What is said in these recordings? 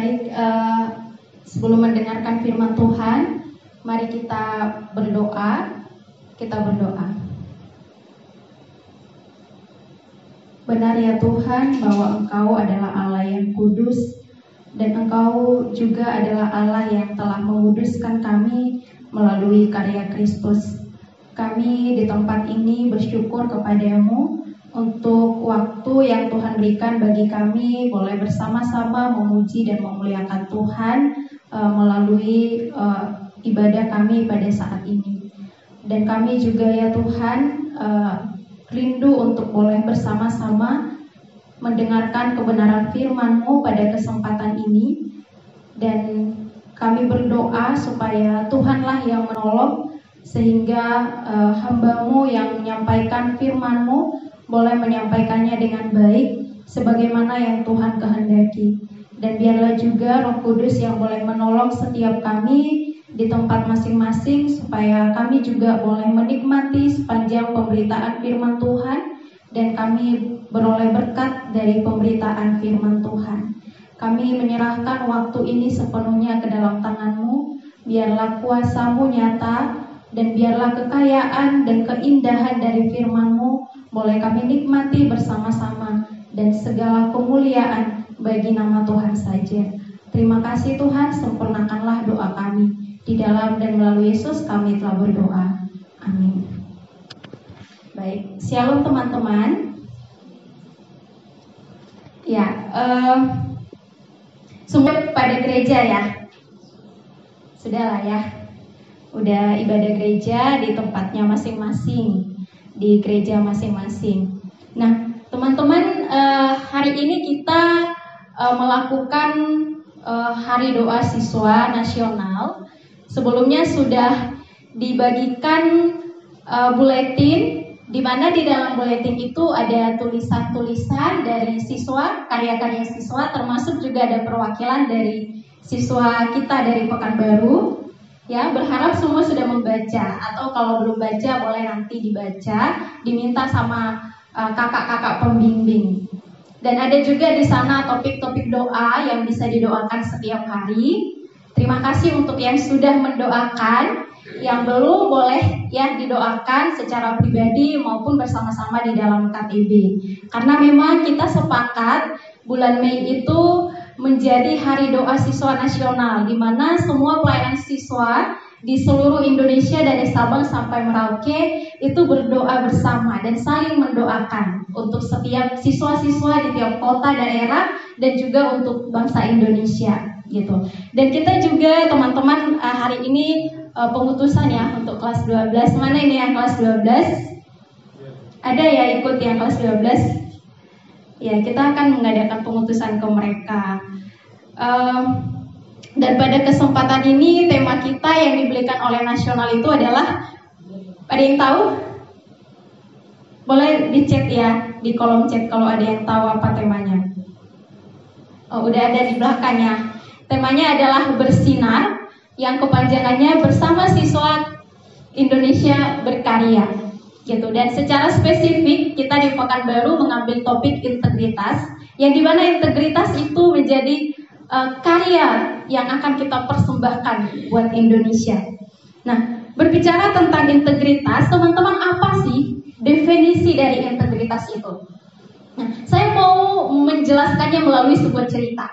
Baik, uh, sebelum mendengarkan firman Tuhan, mari kita berdoa. Kita berdoa. Benar ya Tuhan bahwa Engkau adalah Allah yang kudus dan Engkau juga adalah Allah yang telah menguduskan kami melalui karya Kristus. Kami di tempat ini bersyukur kepadamu untuk waktu yang Tuhan berikan bagi kami boleh bersama-sama memuji dan memuliakan Tuhan uh, melalui uh, ibadah kami pada saat ini. Dan kami juga ya Tuhan uh, rindu untuk boleh bersama-sama mendengarkan kebenaran firman-Mu pada kesempatan ini dan kami berdoa supaya Tuhanlah yang menolong sehingga uh, hambamu yang menyampaikan firman-Mu boleh menyampaikannya dengan baik sebagaimana yang Tuhan kehendaki. Dan biarlah juga Roh Kudus yang boleh menolong setiap kami di tempat masing-masing supaya kami juga boleh menikmati sepanjang pemberitaan firman Tuhan dan kami beroleh berkat dari pemberitaan firman Tuhan. Kami menyerahkan waktu ini sepenuhnya ke dalam tanganmu, biarlah kuasamu nyata dan biarlah kekayaan dan keindahan dari firman-Mu boleh kami nikmati bersama-sama dan segala kemuliaan bagi nama Tuhan saja. Terima kasih Tuhan, sempurnakanlah doa kami. Di dalam dan melalui Yesus kami telah berdoa. Amin. Baik, shalom teman-teman. Ya, uh, semua pada gereja ya. Sudahlah ya. Udah ibadah gereja di tempatnya masing-masing di gereja masing-masing. Nah, teman-teman, uh, hari ini kita uh, melakukan uh, Hari Doa Siswa Nasional. Sebelumnya sudah dibagikan buletin di mana di dalam buletin itu ada tulisan-tulisan dari siswa, karya-karya siswa, termasuk juga ada perwakilan dari siswa kita dari Pekanbaru ya berharap semua sudah membaca atau kalau belum baca boleh nanti dibaca diminta sama uh, kakak-kakak uh, pembimbing. Dan ada juga di sana topik-topik doa yang bisa didoakan setiap hari. Terima kasih untuk yang sudah mendoakan. Yang belum boleh ya didoakan secara pribadi maupun bersama-sama di dalam KTB karena memang kita sepakat bulan Mei itu menjadi Hari Doa Siswa Nasional di mana semua pelayanan siswa di seluruh Indonesia dari Sabang sampai Merauke itu berdoa bersama dan saling mendoakan untuk setiap siswa-siswa di tiap kota daerah dan juga untuk bangsa Indonesia gitu. Dan kita juga teman-teman eh, hari ini eh, pengutusan ya untuk kelas 12. Mana ini yang kelas 12? Ada ya ikut yang kelas 12? Ya kita akan mengadakan pengutusan ke mereka. Um, dan pada kesempatan ini tema kita yang dibelikan oleh nasional itu adalah ada yang tahu? Boleh di chat ya di kolom chat kalau ada yang tahu apa temanya. Oh, udah ada di belakangnya. Temanya adalah bersinar yang kepanjangannya bersama siswa Indonesia berkarya gitu dan secara spesifik kita di Pekanbaru mengambil topik integritas yang di mana integritas itu menjadi uh, karya yang akan kita persembahkan buat Indonesia. Nah, berbicara tentang integritas, teman-teman apa sih definisi dari integritas itu? Nah, saya mau menjelaskannya melalui sebuah cerita.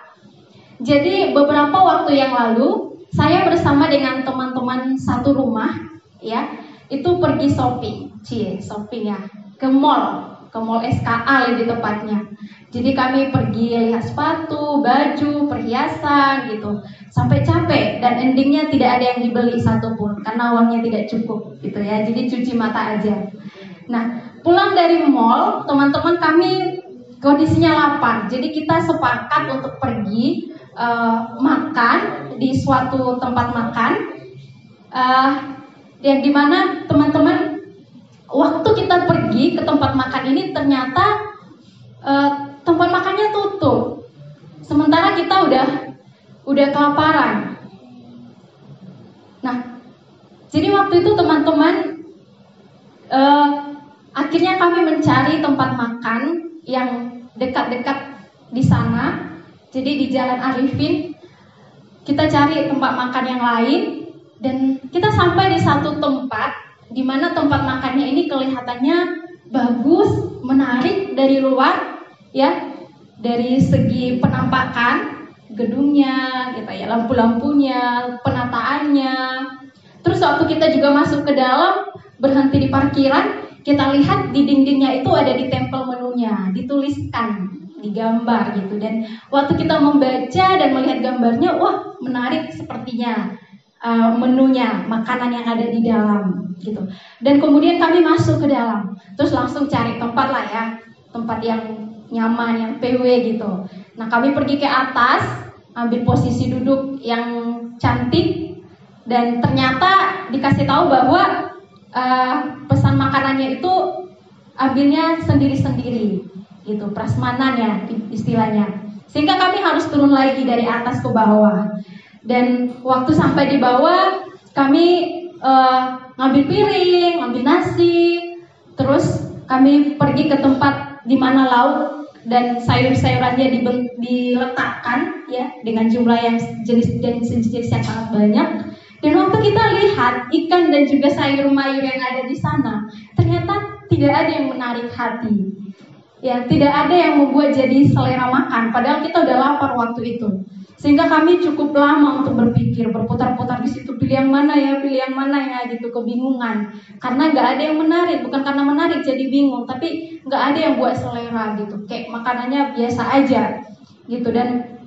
Jadi beberapa waktu yang lalu saya bersama dengan teman-teman satu rumah ya itu pergi shopping cie shopping ya. Ke mall ke mall SKA lebih tepatnya. Jadi kami pergi lihat sepatu baju perhiasan gitu. Sampai capek dan endingnya tidak ada yang dibeli satupun karena uangnya tidak cukup gitu ya. Jadi cuci mata aja. Nah pulang dari mall teman-teman kami kondisinya lapar. Jadi kita sepakat untuk pergi uh, makan di suatu tempat makan. Uh, yang di mana teman-teman waktu kita pergi ke tempat makan ini ternyata uh, tempat makannya tutup. Sementara kita udah udah kelaparan. Nah, jadi waktu itu teman-teman uh, akhirnya kami mencari tempat makan yang dekat-dekat di sana. Jadi di Jalan Arifin kita cari tempat makan yang lain dan kita sampai di satu tempat di mana tempat makannya ini kelihatannya bagus, menarik dari luar ya. Dari segi penampakan gedungnya gitu ya, lampu-lampunya, penataannya. Terus waktu kita juga masuk ke dalam, berhenti di parkiran, kita lihat di dindingnya itu ada di tempel menunya, dituliskan, digambar gitu. Dan waktu kita membaca dan melihat gambarnya, wah menarik sepertinya uh, menunya, makanan yang ada di dalam gitu. Dan kemudian kami masuk ke dalam, terus langsung cari tempat lah ya, tempat yang nyaman, yang PW gitu. Nah kami pergi ke atas, ambil posisi duduk yang cantik, dan ternyata dikasih tahu bahwa uh, pesan makanannya itu ambilnya sendiri-sendiri gitu prasmanan ya istilahnya sehingga kami harus turun lagi dari atas ke bawah dan waktu sampai di bawah kami uh, ngambil piring ngambil nasi terus kami pergi ke tempat di mana lauk dan sayur-sayurannya diletakkan ya dengan jumlah yang jenis dan jenis-jenis yang sangat banyak dan waktu kita lihat ikan dan juga sayur mayur yang ada di sana, ternyata tidak ada yang menarik hati. Ya, tidak ada yang membuat jadi selera makan, padahal kita udah lapar waktu itu. Sehingga kami cukup lama untuk berpikir, berputar-putar di situ, pilih yang mana ya, pilih yang mana ya, gitu, kebingungan. Karena nggak ada yang menarik, bukan karena menarik jadi bingung, tapi nggak ada yang buat selera gitu. Kayak makanannya biasa aja, gitu. Dan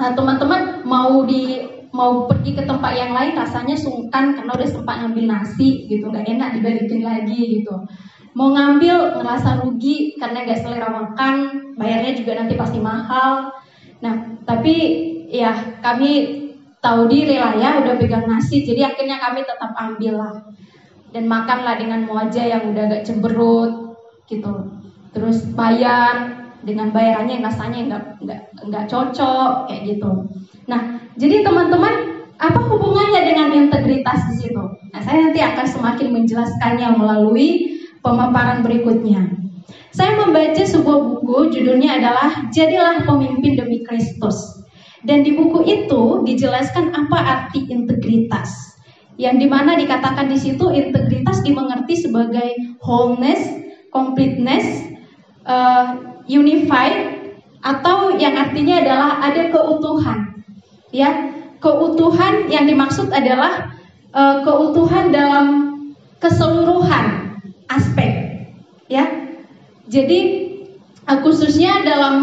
nah, teman-teman mau di mau pergi ke tempat yang lain rasanya sungkan karena udah sempat ngambil nasi gitu nggak enak dibalikin lagi gitu mau ngambil ngerasa rugi karena nggak selera makan bayarnya juga nanti pasti mahal nah tapi ya kami tahu diri lah ya udah pegang nasi jadi akhirnya kami tetap ambil lah dan makanlah dengan wajah yang udah agak cemberut gitu terus bayar dengan bayarannya yang rasanya nggak nggak nggak cocok kayak gitu nah jadi teman-teman, apa hubungannya dengan integritas di situ? Nah, saya nanti akan semakin menjelaskannya melalui pemaparan berikutnya. Saya membaca sebuah buku, judulnya adalah Jadilah Pemimpin Demi Kristus. Dan di buku itu dijelaskan apa arti integritas. Yang di mana dikatakan di situ integritas dimengerti sebagai wholeness, completeness, uh, unified, atau yang artinya adalah ada keutuhan ya keutuhan yang dimaksud adalah uh, keutuhan dalam keseluruhan aspek ya jadi uh, khususnya dalam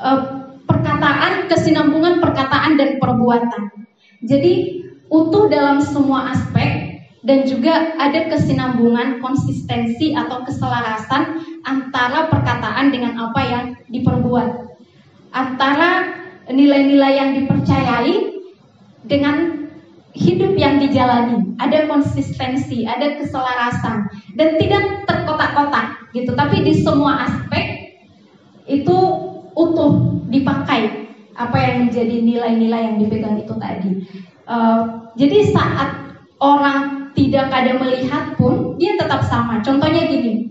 uh, perkataan kesinambungan perkataan dan perbuatan. Jadi utuh dalam semua aspek dan juga ada kesinambungan konsistensi atau keselarasan antara perkataan dengan apa yang diperbuat. Antara nilai-nilai yang dipercayai dengan hidup yang dijalani, ada konsistensi, ada keselarasan. Dan tidak terkotak-kotak gitu, tapi di semua aspek itu utuh dipakai apa yang menjadi nilai-nilai yang dipegang itu tadi. Uh, jadi saat orang tidak ada melihat pun dia tetap sama. Contohnya gini,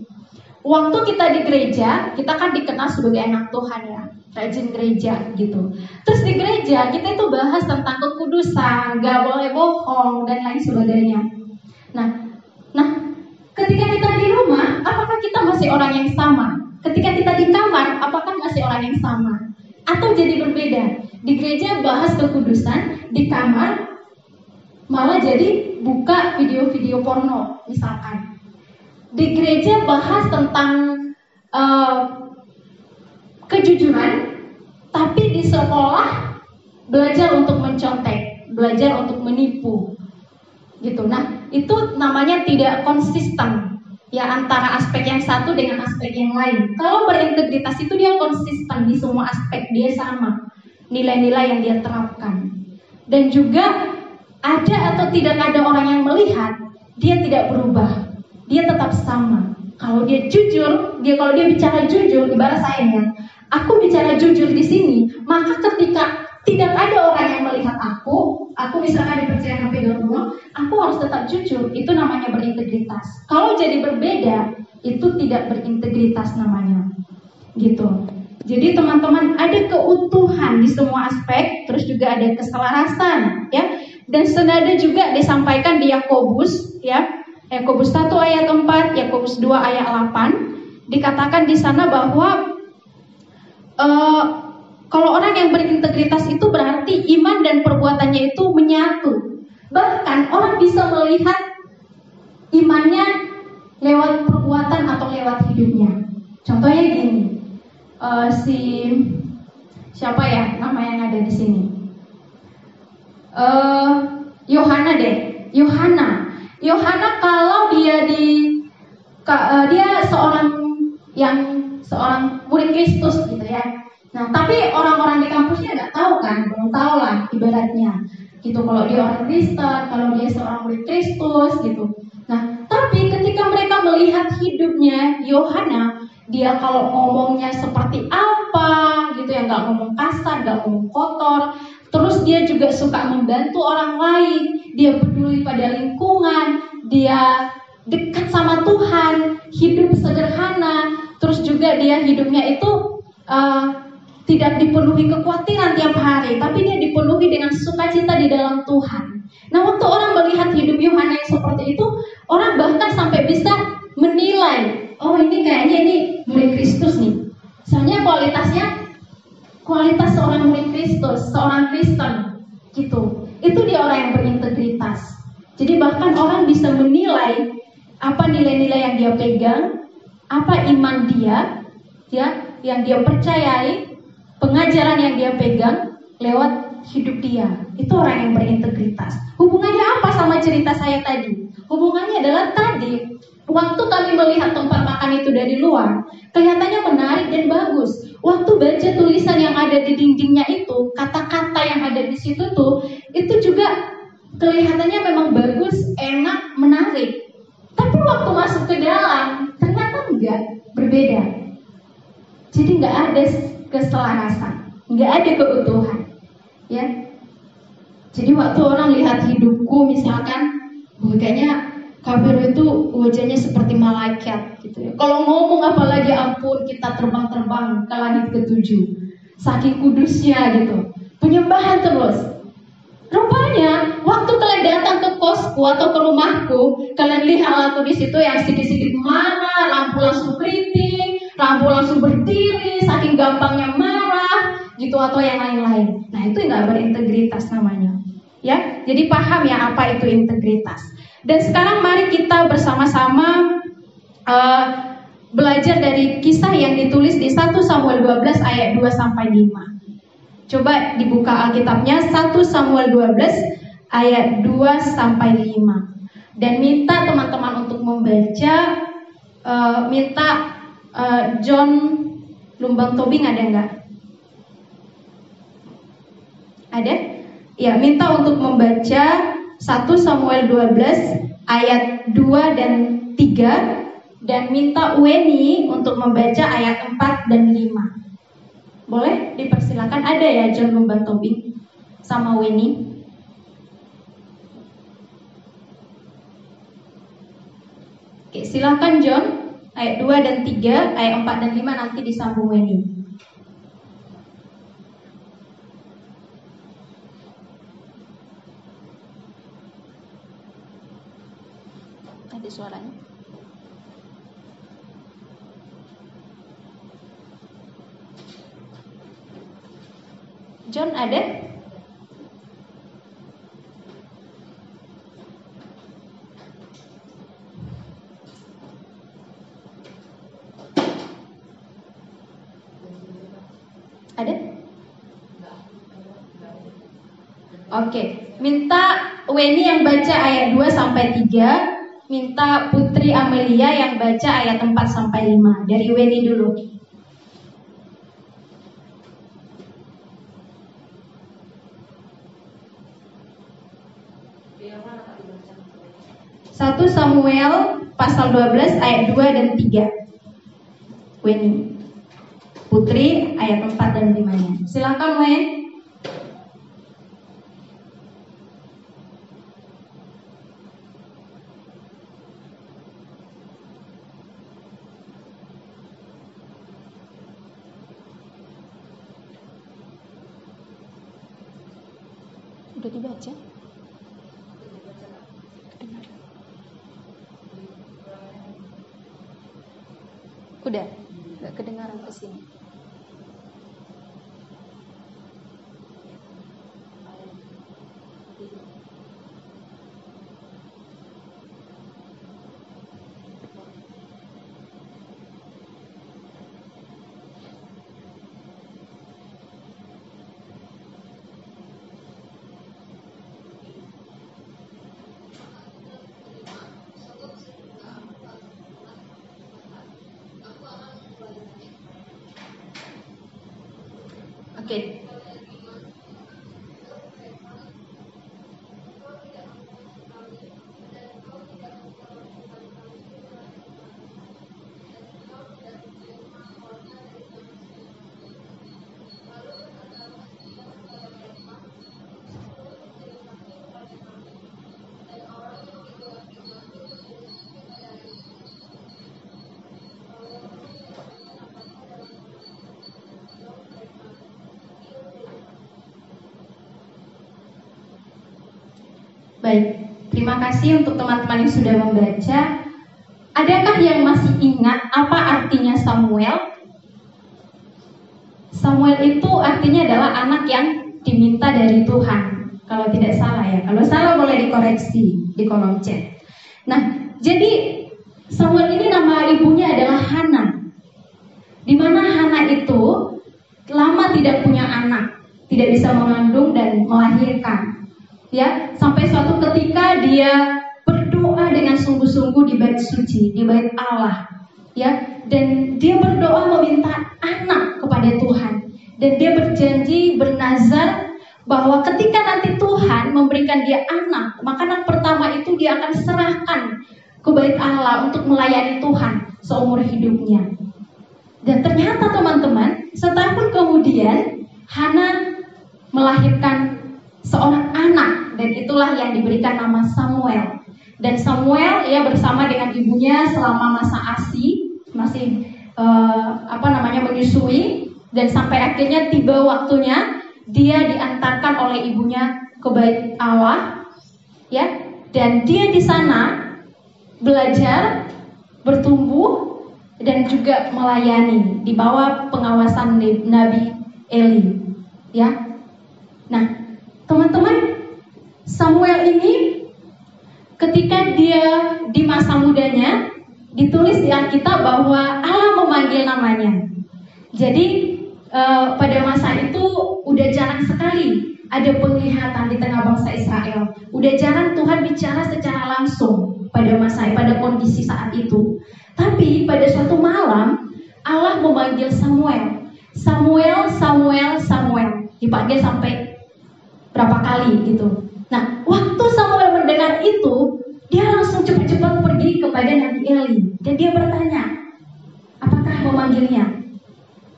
waktu kita di gereja kita kan dikenal sebagai anak Tuhan ya rajin gereja gitu. Terus di gereja kita itu bahas tentang kekudusan, gak boleh bohong dan lain sebagainya. Nah, nah ketika kita di rumah, apakah kita masih orang yang sama? Ketika kita di kamar, apakah masih orang yang sama? Atau jadi berbeda? Di gereja bahas kekudusan, di kamar malah jadi buka video-video porno misalkan. Di gereja bahas tentang uh, kejujuran, tapi di sekolah belajar untuk mencontek, belajar untuk menipu. Gitu. Nah, itu namanya tidak konsisten ya antara aspek yang satu dengan aspek yang lain. Kalau berintegritas itu dia konsisten di semua aspek, dia sama nilai-nilai yang dia terapkan. Dan juga ada atau tidak ada orang yang melihat, dia tidak berubah. Dia tetap sama. Kalau dia jujur, dia kalau dia bicara jujur, ibarat saya ya, aku bicara jujur di sini, maka ketika tidak ada orang yang melihat aku, aku misalkan dipercayakan pegang uang, aku harus tetap jujur. Itu namanya berintegritas. Kalau jadi berbeda, itu tidak berintegritas namanya. Gitu. Jadi teman-teman ada keutuhan di semua aspek, terus juga ada keselarasan, ya. Dan senada juga disampaikan di Yakobus, ya. Yakobus 1 ayat 4, Yakobus 2 ayat 8, dikatakan di sana bahwa uh, kalau orang yang berintegritas itu berarti iman dan perbuatannya itu menyatu. Bahkan orang bisa melihat imannya lewat perbuatan atau lewat hidupnya. Contohnya gini, uh, si siapa ya nama yang ada di sini? Eh, Yohana uh, deh, Yohana. Yohana kalau dia di uh, dia seorang yang seorang murid Kristus gitu ya. Nah, tapi orang-orang di kampusnya nggak tahu kan, belum tahu lah ibaratnya. Gitu kalau dia orang Kristen, kalau dia seorang murid Kristus gitu. Nah, tapi ketika mereka melihat hidupnya Yohana, dia kalau ngomongnya seperti apa gitu ya nggak ngomong kasar nggak ngomong kotor terus dia juga suka membantu orang lain dia peduli pada lingkungan dia dekat sama Tuhan hidup sederhana terus juga dia hidupnya itu uh, tidak dipenuhi kekhawatiran tiap hari tapi dia dipenuhi dengan sukacita di dalam Tuhan nah waktu orang melihat hidup Yohana yang seperti itu orang bahkan sampai bisa menilai oh ini kayaknya ini murid Kristus nih. Soalnya kualitasnya kualitas seorang murid Kristus, seorang Kristen gitu. Itu dia orang yang berintegritas. Jadi bahkan orang bisa menilai apa nilai-nilai yang dia pegang, apa iman dia, ya, yang dia percayai, pengajaran yang dia pegang lewat hidup dia. Itu orang yang berintegritas. Hubungannya apa sama cerita saya tadi? Hubungannya adalah tadi Waktu kami melihat tempat makan itu dari luar, kelihatannya menarik dan bagus. Waktu baca tulisan yang ada di dindingnya itu, kata-kata yang ada di situ tuh, itu juga kelihatannya memang bagus, enak, menarik. Tapi waktu masuk ke dalam, ternyata enggak, berbeda. Jadi enggak ada keselarasan, enggak ada keutuhan. Ya. Jadi waktu orang lihat hidupku misalkan, kayaknya Kafir itu wajahnya seperti malaikat gitu ya. Kalau ngomong apalagi ampun kita terbang-terbang ke langit ketujuh. Saking kudusnya gitu. Penyembahan terus. Rupanya waktu kalian datang ke kosku atau ke rumahku, kalian lihat aku di situ yang sedikit-sedikit mana, lampu langsung keriting, lampu langsung berdiri, saking gampangnya marah, gitu atau yang lain-lain. Nah itu nggak berintegritas namanya. Ya, jadi paham ya apa itu integritas. Dan sekarang mari kita bersama-sama uh, belajar dari kisah yang ditulis di 1 Samuel 12 ayat 2 sampai 5. Coba dibuka Alkitabnya 1 Samuel 12 ayat 2 sampai 5. Dan minta teman-teman untuk membaca uh, minta uh, John Lumbang Tobing ada nggak? Ada? Ya, minta untuk membaca 1 Samuel 12 ayat 2 dan 3 dan minta Weni untuk membaca ayat 4 dan 5. Boleh dipersilakan ada ya John Lumbantobing sama Weni. Oke, silakan John ayat 2 dan 3, ayat 4 dan 5 nanti disambung Weni. Ada suaranya? John? Ada? Oke, minta Weni yang baca ayat 2 sampai 3 minta Putri Amelia yang baca ayat 4 sampai 5 dari Weni dulu. Satu Samuel pasal 12 ayat 2 dan 3. Weni. Putri ayat 4 dan 5-nya. Silakan Wen. Udah dibaca? Kedengaran. Udah, nggak kedengaran ke sini. Oke. Terima kasih untuk teman-teman yang sudah membaca. Adakah yang masih ingat apa artinya Samuel? Samuel itu artinya adalah anak yang diminta dari Tuhan. Kalau tidak salah ya. Kalau salah boleh dikoreksi di kolom chat. Nah, jadi Samuel ini nama ibunya adalah Hana. Di mana Hana itu lama tidak punya anak, tidak bisa mengandung dan melahirkan. Ya, sampai suatu ketika dia berdoa dengan sungguh-sungguh di bait suci, di bait Allah. Ya, dan dia berdoa meminta anak kepada Tuhan. Dan dia berjanji bernazar bahwa ketika nanti Tuhan memberikan dia anak, maka anak pertama itu dia akan serahkan ke bait Allah untuk melayani Tuhan seumur hidupnya. Dan ternyata teman-teman, setahun kemudian Hana melahirkan seorang anak dan itulah yang diberikan nama Samuel. Dan Samuel ya bersama dengan ibunya selama masa ASI masih uh, apa namanya menyusui. Dan sampai akhirnya tiba waktunya dia diantarkan oleh ibunya ke bait Allah ya. Dan dia di sana belajar bertumbuh dan juga melayani di bawah pengawasan Nabi Eli ya. Nah teman-teman Samuel ini ketika dia di masa mudanya ditulis di Alkitab bahwa Allah memanggil namanya jadi uh, pada masa itu udah jarang sekali ada penglihatan di tengah bangsa Israel. Udah jarang Tuhan bicara secara langsung pada masa pada kondisi saat itu. Tapi pada suatu malam Allah memanggil Samuel. Samuel, Samuel, Samuel. Dipanggil sampai berapa kali gitu. Mendengar itu, dia langsung cepat-cepat pergi kepada Nabi Eli dan dia bertanya, apakah memanggilnya?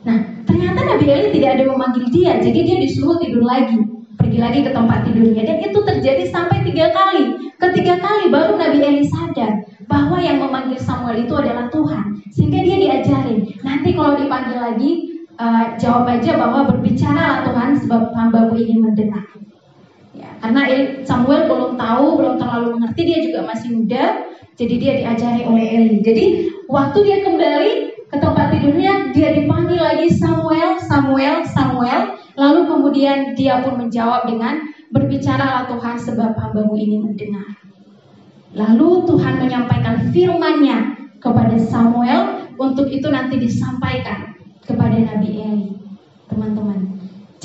Nah, ternyata Nabi Eli tidak ada memanggil dia, jadi dia disuruh tidur lagi, pergi lagi ke tempat tidurnya. Dan itu terjadi sampai tiga kali. Ketiga kali baru Nabi Eli sadar bahwa yang memanggil Samuel itu adalah Tuhan, sehingga dia diajarin. Nanti kalau dipanggil lagi, uh, jawab aja bahwa berbicara Tuhan sebab hambamu ini mendengar. Ya, karena Samuel belum tahu, belum terlalu mengerti, dia juga masih muda, jadi dia diajari oleh Eli. Jadi waktu dia kembali ke tempat tidurnya, dia dipanggil lagi Samuel, Samuel, Samuel. Lalu kemudian dia pun menjawab dengan berbicaralah Tuhan sebab hambamu ini mendengar. Lalu Tuhan menyampaikan firman-Nya kepada Samuel untuk itu nanti disampaikan kepada Nabi Eli. Teman-teman,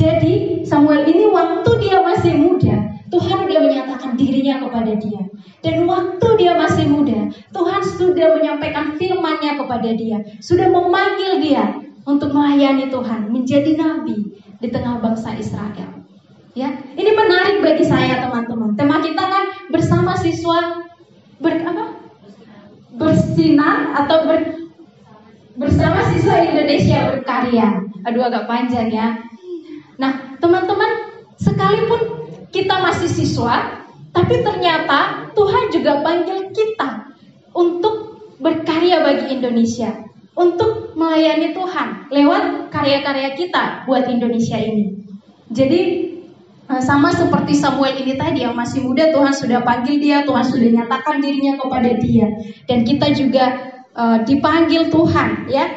jadi Samuel ini waktu dia masih muda, Tuhan sudah menyatakan dirinya kepada dia. Dan waktu dia masih muda, Tuhan sudah menyampaikan firman-Nya kepada dia, sudah memanggil dia untuk melayani Tuhan, menjadi nabi di tengah bangsa Israel. Ya, ini menarik bagi saya teman-teman. Tema kita kan bersama siswa ber apa? Bersinar atau ber, bersama siswa Indonesia berkarya. Aduh agak panjang ya. Nah, teman-teman, sekalipun kita masih siswa, tapi ternyata Tuhan juga panggil kita untuk berkarya bagi Indonesia, untuk melayani Tuhan lewat karya-karya kita buat Indonesia ini. Jadi Eh, sama seperti Samuel ini tadi yang masih muda Tuhan sudah panggil dia, Tuhan sudah nyatakan dirinya kepada dia dan kita juga uh, dipanggil Tuhan ya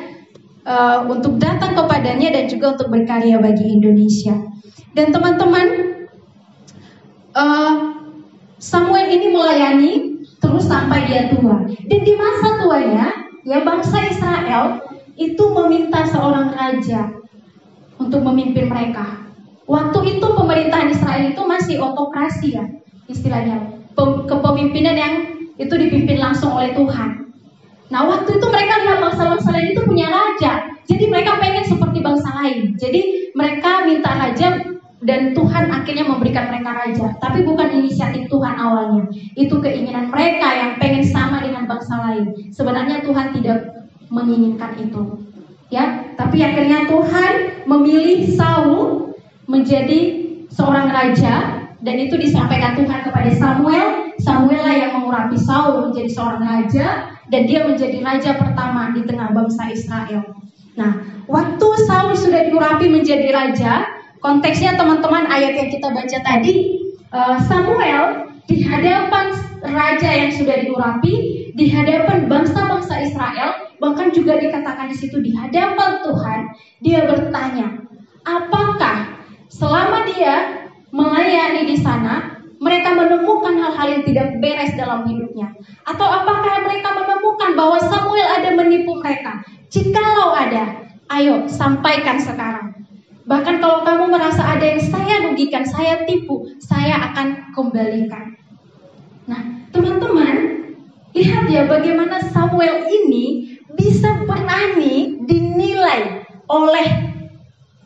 uh, untuk datang kepadanya dan juga untuk berkarya bagi Indonesia. Dan teman-teman uh, Samuel ini melayani terus sampai dia tua. Dan di masa tuanya ya bangsa Israel itu meminta seorang raja untuk memimpin mereka. Waktu itu pemerintahan Israel itu masih otokrasi ya istilahnya. Kepemimpinan yang itu dipimpin langsung oleh Tuhan. Nah waktu itu mereka lihat bangsa-bangsa lain itu punya raja. Jadi mereka pengen seperti bangsa lain. Jadi mereka minta raja dan Tuhan akhirnya memberikan mereka raja. Tapi bukan inisiatif Tuhan awalnya. Itu keinginan mereka yang pengen sama dengan bangsa lain. Sebenarnya Tuhan tidak menginginkan itu. Ya, tapi akhirnya Tuhan memilih Saul menjadi seorang raja dan itu disampaikan Tuhan kepada Samuel. Samuel lah yang mengurapi Saul menjadi seorang raja dan dia menjadi raja pertama di tengah bangsa Israel. Nah, waktu Saul sudah diurapi menjadi raja, konteksnya teman-teman ayat yang kita baca tadi, eh, Samuel di hadapan raja yang sudah diurapi, di hadapan bangsa-bangsa Israel, bahkan juga dikatakan di situ di hadapan Tuhan, dia bertanya, apakah Selama dia melayani di sana, mereka menemukan hal-hal yang tidak beres dalam hidupnya. Atau apakah mereka menemukan bahwa Samuel ada menipu mereka? Jikalau ada, ayo sampaikan sekarang. Bahkan kalau kamu merasa ada yang saya rugikan, saya tipu, saya akan kembalikan. Nah, teman-teman, lihat ya bagaimana Samuel ini bisa berani dinilai oleh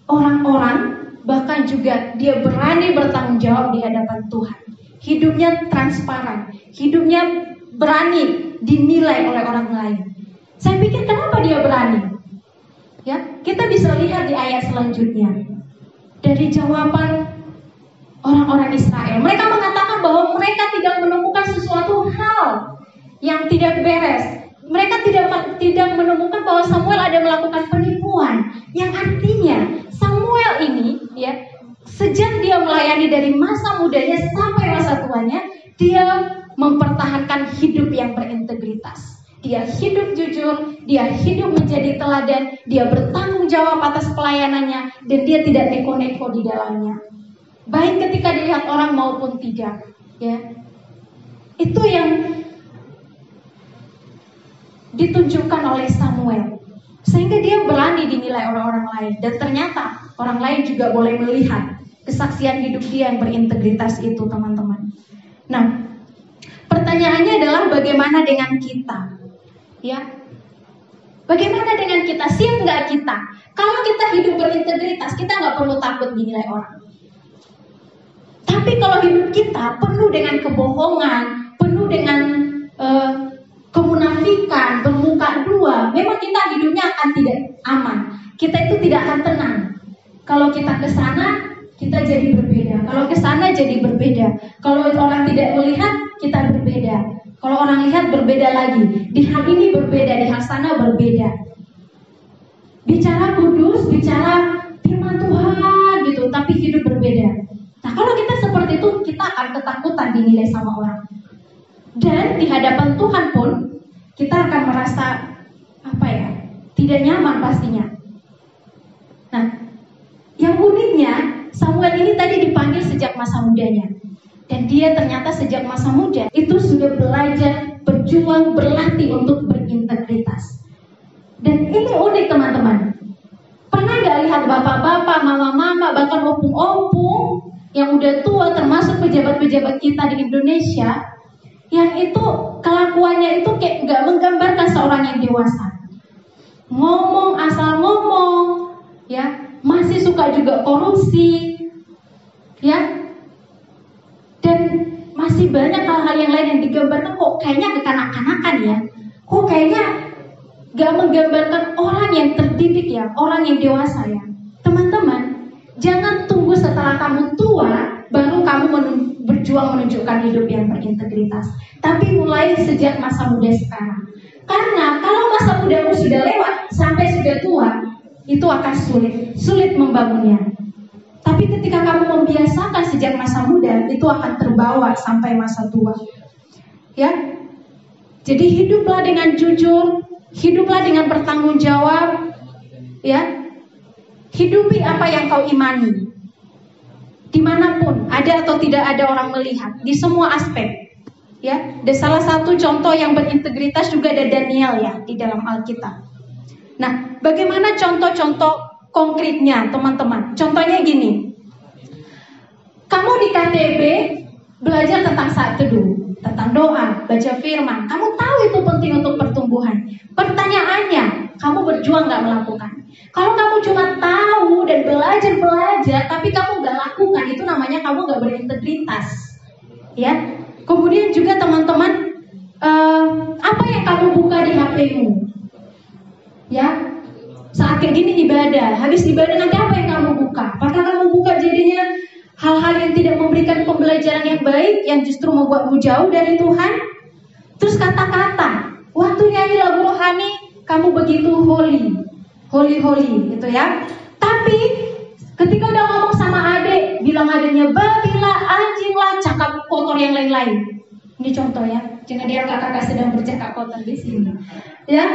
orang-orang bahkan juga dia berani bertanggung jawab di hadapan Tuhan. Hidupnya transparan, hidupnya berani dinilai oleh orang lain. Saya pikir kenapa dia berani? Ya, kita bisa lihat di ayat selanjutnya. Dari jawaban orang-orang Israel, mereka mengatakan bahwa mereka tidak menemukan sesuatu hal yang tidak beres. Mereka tidak tidak menemukan bahwa Samuel ada melakukan penipuan, yang artinya Samuel ini ya sejak dia melayani dari masa mudanya sampai masa tuanya dia mempertahankan hidup yang berintegritas. Dia hidup jujur, dia hidup menjadi teladan, dia bertanggung jawab atas pelayanannya dan dia tidak neko-neko di dalamnya. Baik ketika dilihat orang maupun tidak, ya. Itu yang ditunjukkan oleh Samuel. Sehingga dia berani dinilai orang-orang lain. Dan ternyata orang lain juga boleh melihat kesaksian hidup dia yang berintegritas itu teman-teman. Nah, pertanyaannya adalah bagaimana dengan kita? Ya, Bagaimana dengan kita? Siap nggak kita? Kalau kita hidup berintegritas, kita nggak perlu takut dinilai orang. Tapi kalau hidup kita penuh dengan kebohongan, penuh dengan uh, kemunafikan, bermuka dua, memang kita hidupnya akan tidak aman. Kita itu tidak akan tenang. Kalau kita ke sana, kita jadi berbeda. Kalau ke sana jadi berbeda. Kalau orang tidak melihat, kita berbeda. Kalau orang lihat berbeda lagi. Di hal ini berbeda, di hal sana berbeda. Bicara kudus, bicara firman Tuhan gitu, tapi hidup berbeda. Nah, kalau kita seperti itu, kita akan ketakutan dinilai sama orang. Dan di hadapan Tuhan pun kita akan merasa apa ya? Tidak nyaman pastinya. Nah, yang uniknya Samuel ini tadi dipanggil sejak masa mudanya. Dan dia ternyata sejak masa muda itu sudah belajar, berjuang, berlatih untuk berintegritas. Dan ini unik teman-teman. Pernah nggak lihat bapak-bapak, mama-mama, bahkan opung-opung yang udah tua termasuk pejabat-pejabat kita di Indonesia yang itu kelakuannya itu kayak nggak menggambarkan seorang yang dewasa. Ngomong asal ngomong, ya masih suka juga korupsi, ya dan masih banyak hal-hal yang lain yang digambarkan kok kayaknya kekanak-kanakan ya, kok kayaknya gak menggambarkan orang yang terdidik ya, orang yang dewasa ya. Teman-teman, jangan tunggu setelah kamu tua baru kamu berjuang menunjukkan hidup yang berintegritas. Tapi mulai sejak masa muda sekarang. Karena kalau masa mudamu sudah lewat sampai sudah tua, itu akan sulit, sulit membangunnya. Tapi ketika kamu membiasakan sejak masa muda, itu akan terbawa sampai masa tua. Ya. Jadi hiduplah dengan jujur, hiduplah dengan bertanggung jawab, ya. Hidupi apa yang kau imani. Di mana pun ada atau tidak ada orang melihat, di semua aspek. Ya, dan salah satu contoh yang berintegritas juga ada Daniel ya di dalam Alkitab. Nah, bagaimana contoh-contoh konkretnya teman-teman. Contohnya gini, kamu di KTB belajar tentang saat teduh, tentang doa, baca firman. Kamu tahu itu penting untuk pertumbuhan. Pertanyaannya, kamu berjuang nggak melakukan? Kalau kamu cuma tahu dan belajar belajar, tapi kamu nggak lakukan, itu namanya kamu nggak berintegritas. Ya. Kemudian juga teman-teman, uh, apa yang kamu buka di HP-mu? Ya, saat kayak gini ibadah, habis ibadah nanti apa yang kamu buka? Apakah kamu buka jadinya hal-hal yang tidak memberikan pembelajaran yang baik, yang justru membuatmu jauh dari Tuhan? Terus kata-kata, waktu nyanyi lagu rohani, kamu begitu holy, holy holy, gitu ya. Tapi ketika udah ngomong sama adik, bilang adiknya babi lah, anjing lah, cakap kotor yang lain-lain. Ini contoh ya, jangan dia kakak sedang bercakap kotor di sini. Ya,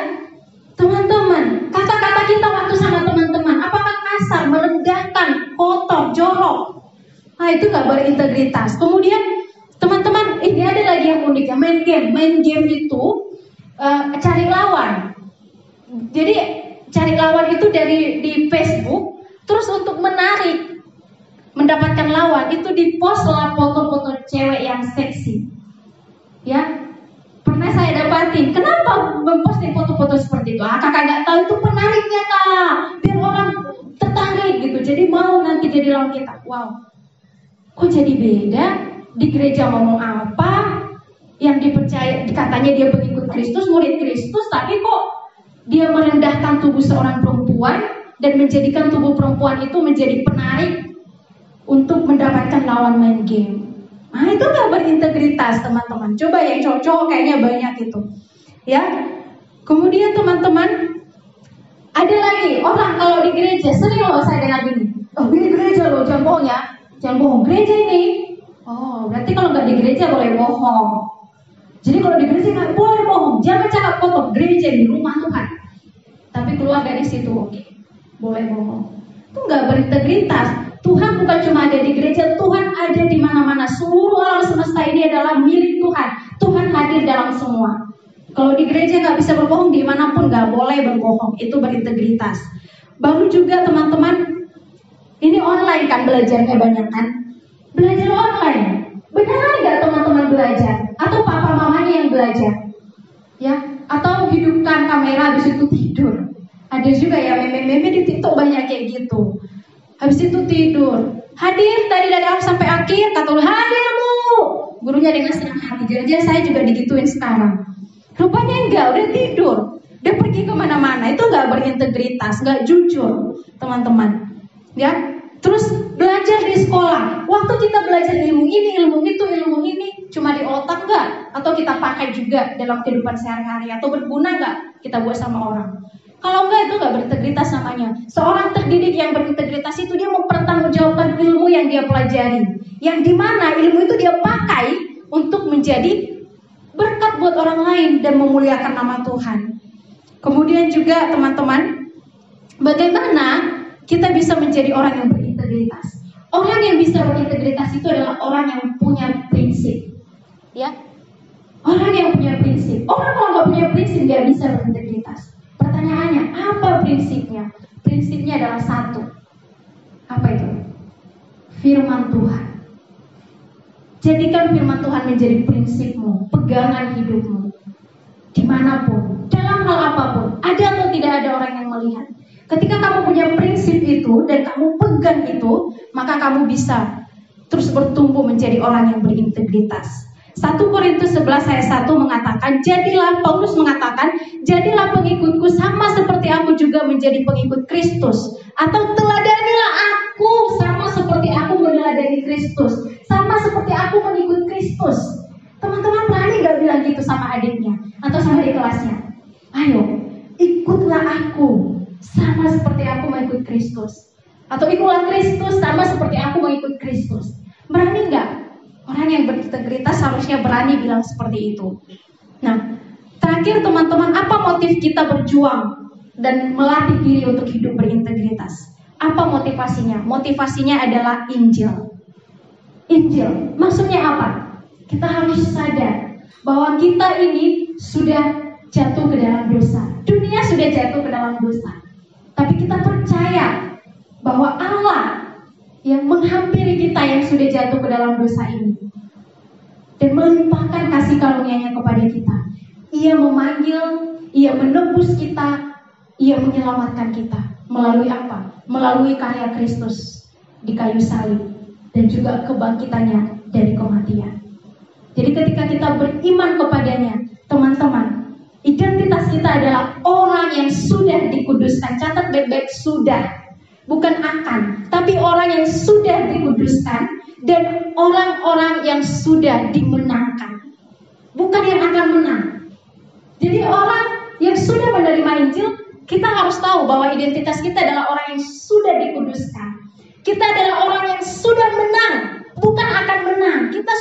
Teman-teman, kata-kata kita waktu sama teman-teman, apakah kasar, merendahkan, kotor, jorok? Nah itu nggak berintegritas. Kemudian teman-teman, ini ada lagi yang unik ya, main game. Main game itu uh, cari lawan. Jadi cari lawan itu dari di Facebook, terus untuk menarik mendapatkan lawan itu di post lah foto-foto cewek yang seksi. Ya, pernah saya dapatin. Kenapa memposting foto-foto seperti itu? Ah, kakak nggak tahu itu penariknya kak. Biar orang tertarik gitu. Jadi mau nanti jadi lawan kita. Wow. Kok jadi beda? Di gereja ngomong apa? Yang dipercaya, katanya dia pengikut Kristus, murid Kristus, tapi kok dia merendahkan tubuh seorang perempuan dan menjadikan tubuh perempuan itu menjadi penarik untuk mendapatkan lawan main game. Nah itu nggak berintegritas teman-teman. Coba yang cocok kayaknya banyak itu. Ya. Kemudian teman-teman ada lagi orang kalau di gereja sering loh saya dengar gini. Oh ini gereja loh jangan bohong ya. Jangan bohong gereja ini. Oh berarti kalau nggak di gereja boleh bohong. Jadi kalau di gereja nggak boleh bohong. Jangan cakap kotor gereja di rumah Tuhan. Tapi keluar dari situ oke boleh bohong. Itu nggak berintegritas. Tuhan bukan cuma ada di gereja, Tuhan ada di mana-mana. Seluruh alam semesta ini adalah milik Tuhan. Tuhan hadir dalam semua. Kalau di gereja nggak bisa berbohong, di mana pun nggak boleh berbohong. Itu berintegritas. Baru juga teman-teman, ini online kan belajarnya banyak kan? Belajar online. Beneran nggak teman-teman belajar? Atau papa mamanya yang belajar? Ya, atau hidupkan kamera habis itu tidur. Ada juga ya meme-meme di TikTok banyak kayak gitu. Habis itu tidur. Hadir tadi dari awal sampai akhir, kata lu hadir bu. Gurunya dengan senang hati. Jadi saya juga digituin sekarang. Rupanya enggak, udah tidur. Dia pergi ke mana-mana. Itu enggak berintegritas, enggak jujur, teman-teman. Ya, Terus belajar di sekolah. Waktu kita belajar ilmu ini, ilmu itu, ilmu ini, cuma di otak enggak? Atau kita pakai juga dalam kehidupan sehari-hari? Atau berguna enggak kita buat sama orang? Kalau enggak itu enggak berintegritas namanya. Seorang terdidik yang berintegritas itu dia mempertanggungjawabkan ilmu yang dia pelajari. Yang di mana ilmu itu dia pakai untuk menjadi berkat buat orang lain dan memuliakan nama Tuhan. Kemudian juga teman-teman, bagaimana kita bisa menjadi orang yang berintegritas? Orang yang bisa berintegritas itu adalah orang yang punya prinsip. Ya, Orang yang punya prinsip. Orang kalau nggak punya prinsip nggak bisa berintegritas. Pertanyaannya, apa prinsipnya? Prinsipnya adalah satu. Apa itu? Firman Tuhan. Jadikan firman Tuhan menjadi prinsipmu, pegangan hidupmu. Di mana pun, dalam hal apa pun, ada atau tidak ada orang yang melihat. Ketika kamu punya prinsip itu dan kamu pegang itu, maka kamu bisa terus bertumbuh menjadi orang yang berintegritas. 1 Korintus 11 ayat 1 mengatakan, jadilah Paulus mengatakan, jadilah pengikutku sama seperti aku juga menjadi pengikut Kristus. Atau teladanilah aku sama seperti aku meneladani Kristus. Sama seperti aku mengikut Kristus. Teman-teman berani gak bilang gitu sama adiknya atau sama di kelasnya? Ayo, ikutlah aku sama seperti aku mengikut Kristus. Atau ikutlah Kristus sama seperti aku mengikut Kristus. Berani nggak? Orang yang berintegritas harusnya berani bilang seperti itu. Nah, terakhir teman-teman, apa motif kita berjuang dan melatih diri untuk hidup berintegritas? Apa motivasinya? Motivasinya adalah Injil. Injil, maksudnya apa? Kita harus sadar bahwa kita ini sudah jatuh ke dalam dosa. Dunia sudah jatuh ke dalam dosa. Tapi kita percaya bahwa Allah yang menghampiri kita yang sudah jatuh ke dalam dosa ini dan melimpahkan kasih karunia-Nya kepada kita. Ia memanggil, ia menebus kita, ia menyelamatkan kita. Melalui apa? Melalui karya Kristus di kayu salib dan juga kebangkitannya dari kematian. Jadi ketika kita beriman kepadanya, teman-teman, identitas kita adalah orang yang sudah dikuduskan. Catat baik-baik sudah. Bukan akan, tapi orang yang sudah dikuduskan dan orang-orang yang sudah dimenangkan. Bukan yang akan menang. Jadi orang yang sudah menerima Injil kita harus tahu bahwa identitas kita adalah orang yang sudah dikuduskan. Kita adalah orang yang sudah menang, bukan akan menang. Kita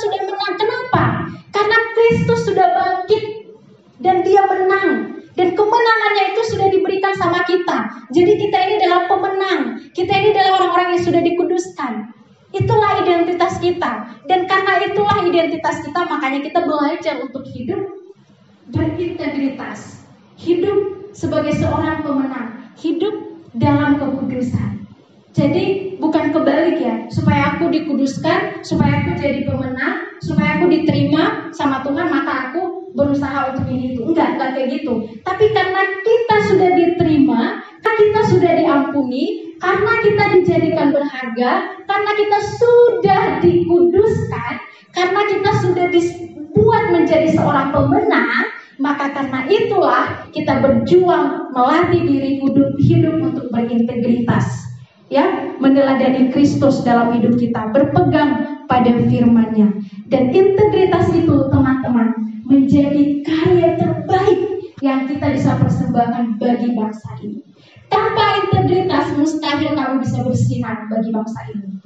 Hidup sebagai seorang pemenang, hidup dalam kekudusan. Jadi bukan kebalik ya, supaya aku dikuduskan, supaya aku jadi pemenang, supaya aku diterima sama Tuhan, maka aku berusaha untuk ini itu. Enggak, enggak kayak gitu. Tapi karena kita sudah diterima, karena kita sudah diampuni, karena kita dijadikan berharga, karena kita sudah dikuduskan, karena kita sudah dibuat menjadi seorang pemenang, maka karena itulah kita berjuang melatih diri hidup, hidup untuk berintegritas. Ya, meneladani Kristus dalam hidup kita, berpegang pada firman-Nya. Dan integritas itu, teman-teman, menjadi karya terbaik yang kita bisa persembahkan bagi bangsa ini. Tanpa integritas mustahil kamu bisa bersinar bagi bangsa ini.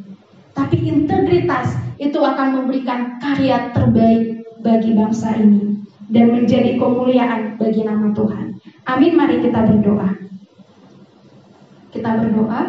Tapi integritas itu akan memberikan karya terbaik bagi bangsa ini dan menjadi kemuliaan bagi nama Tuhan. Amin, mari kita berdoa. Kita berdoa.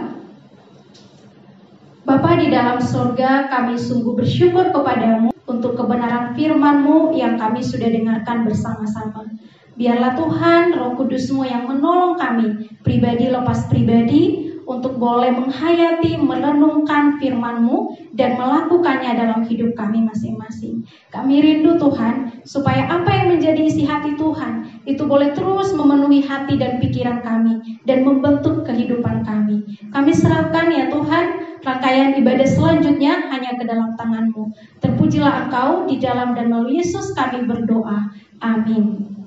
Bapa di dalam surga, kami sungguh bersyukur kepadamu untuk kebenaran firman-Mu yang kami sudah dengarkan bersama-sama. Biarlah Tuhan, roh kudusmu yang menolong kami, pribadi lepas pribadi, untuk boleh menghayati, merenungkan firman-Mu dan melakukannya dalam hidup kami masing-masing. Kami rindu Tuhan, supaya apa yang menjadi isi hati Tuhan, itu boleh terus memenuhi hati dan pikiran kami, dan membentuk kehidupan kami. Kami serahkan ya Tuhan, rangkaian ibadah selanjutnya hanya ke dalam tangan-Mu. Terpujilah Engkau di dalam dan melalui Yesus kami berdoa. Amin.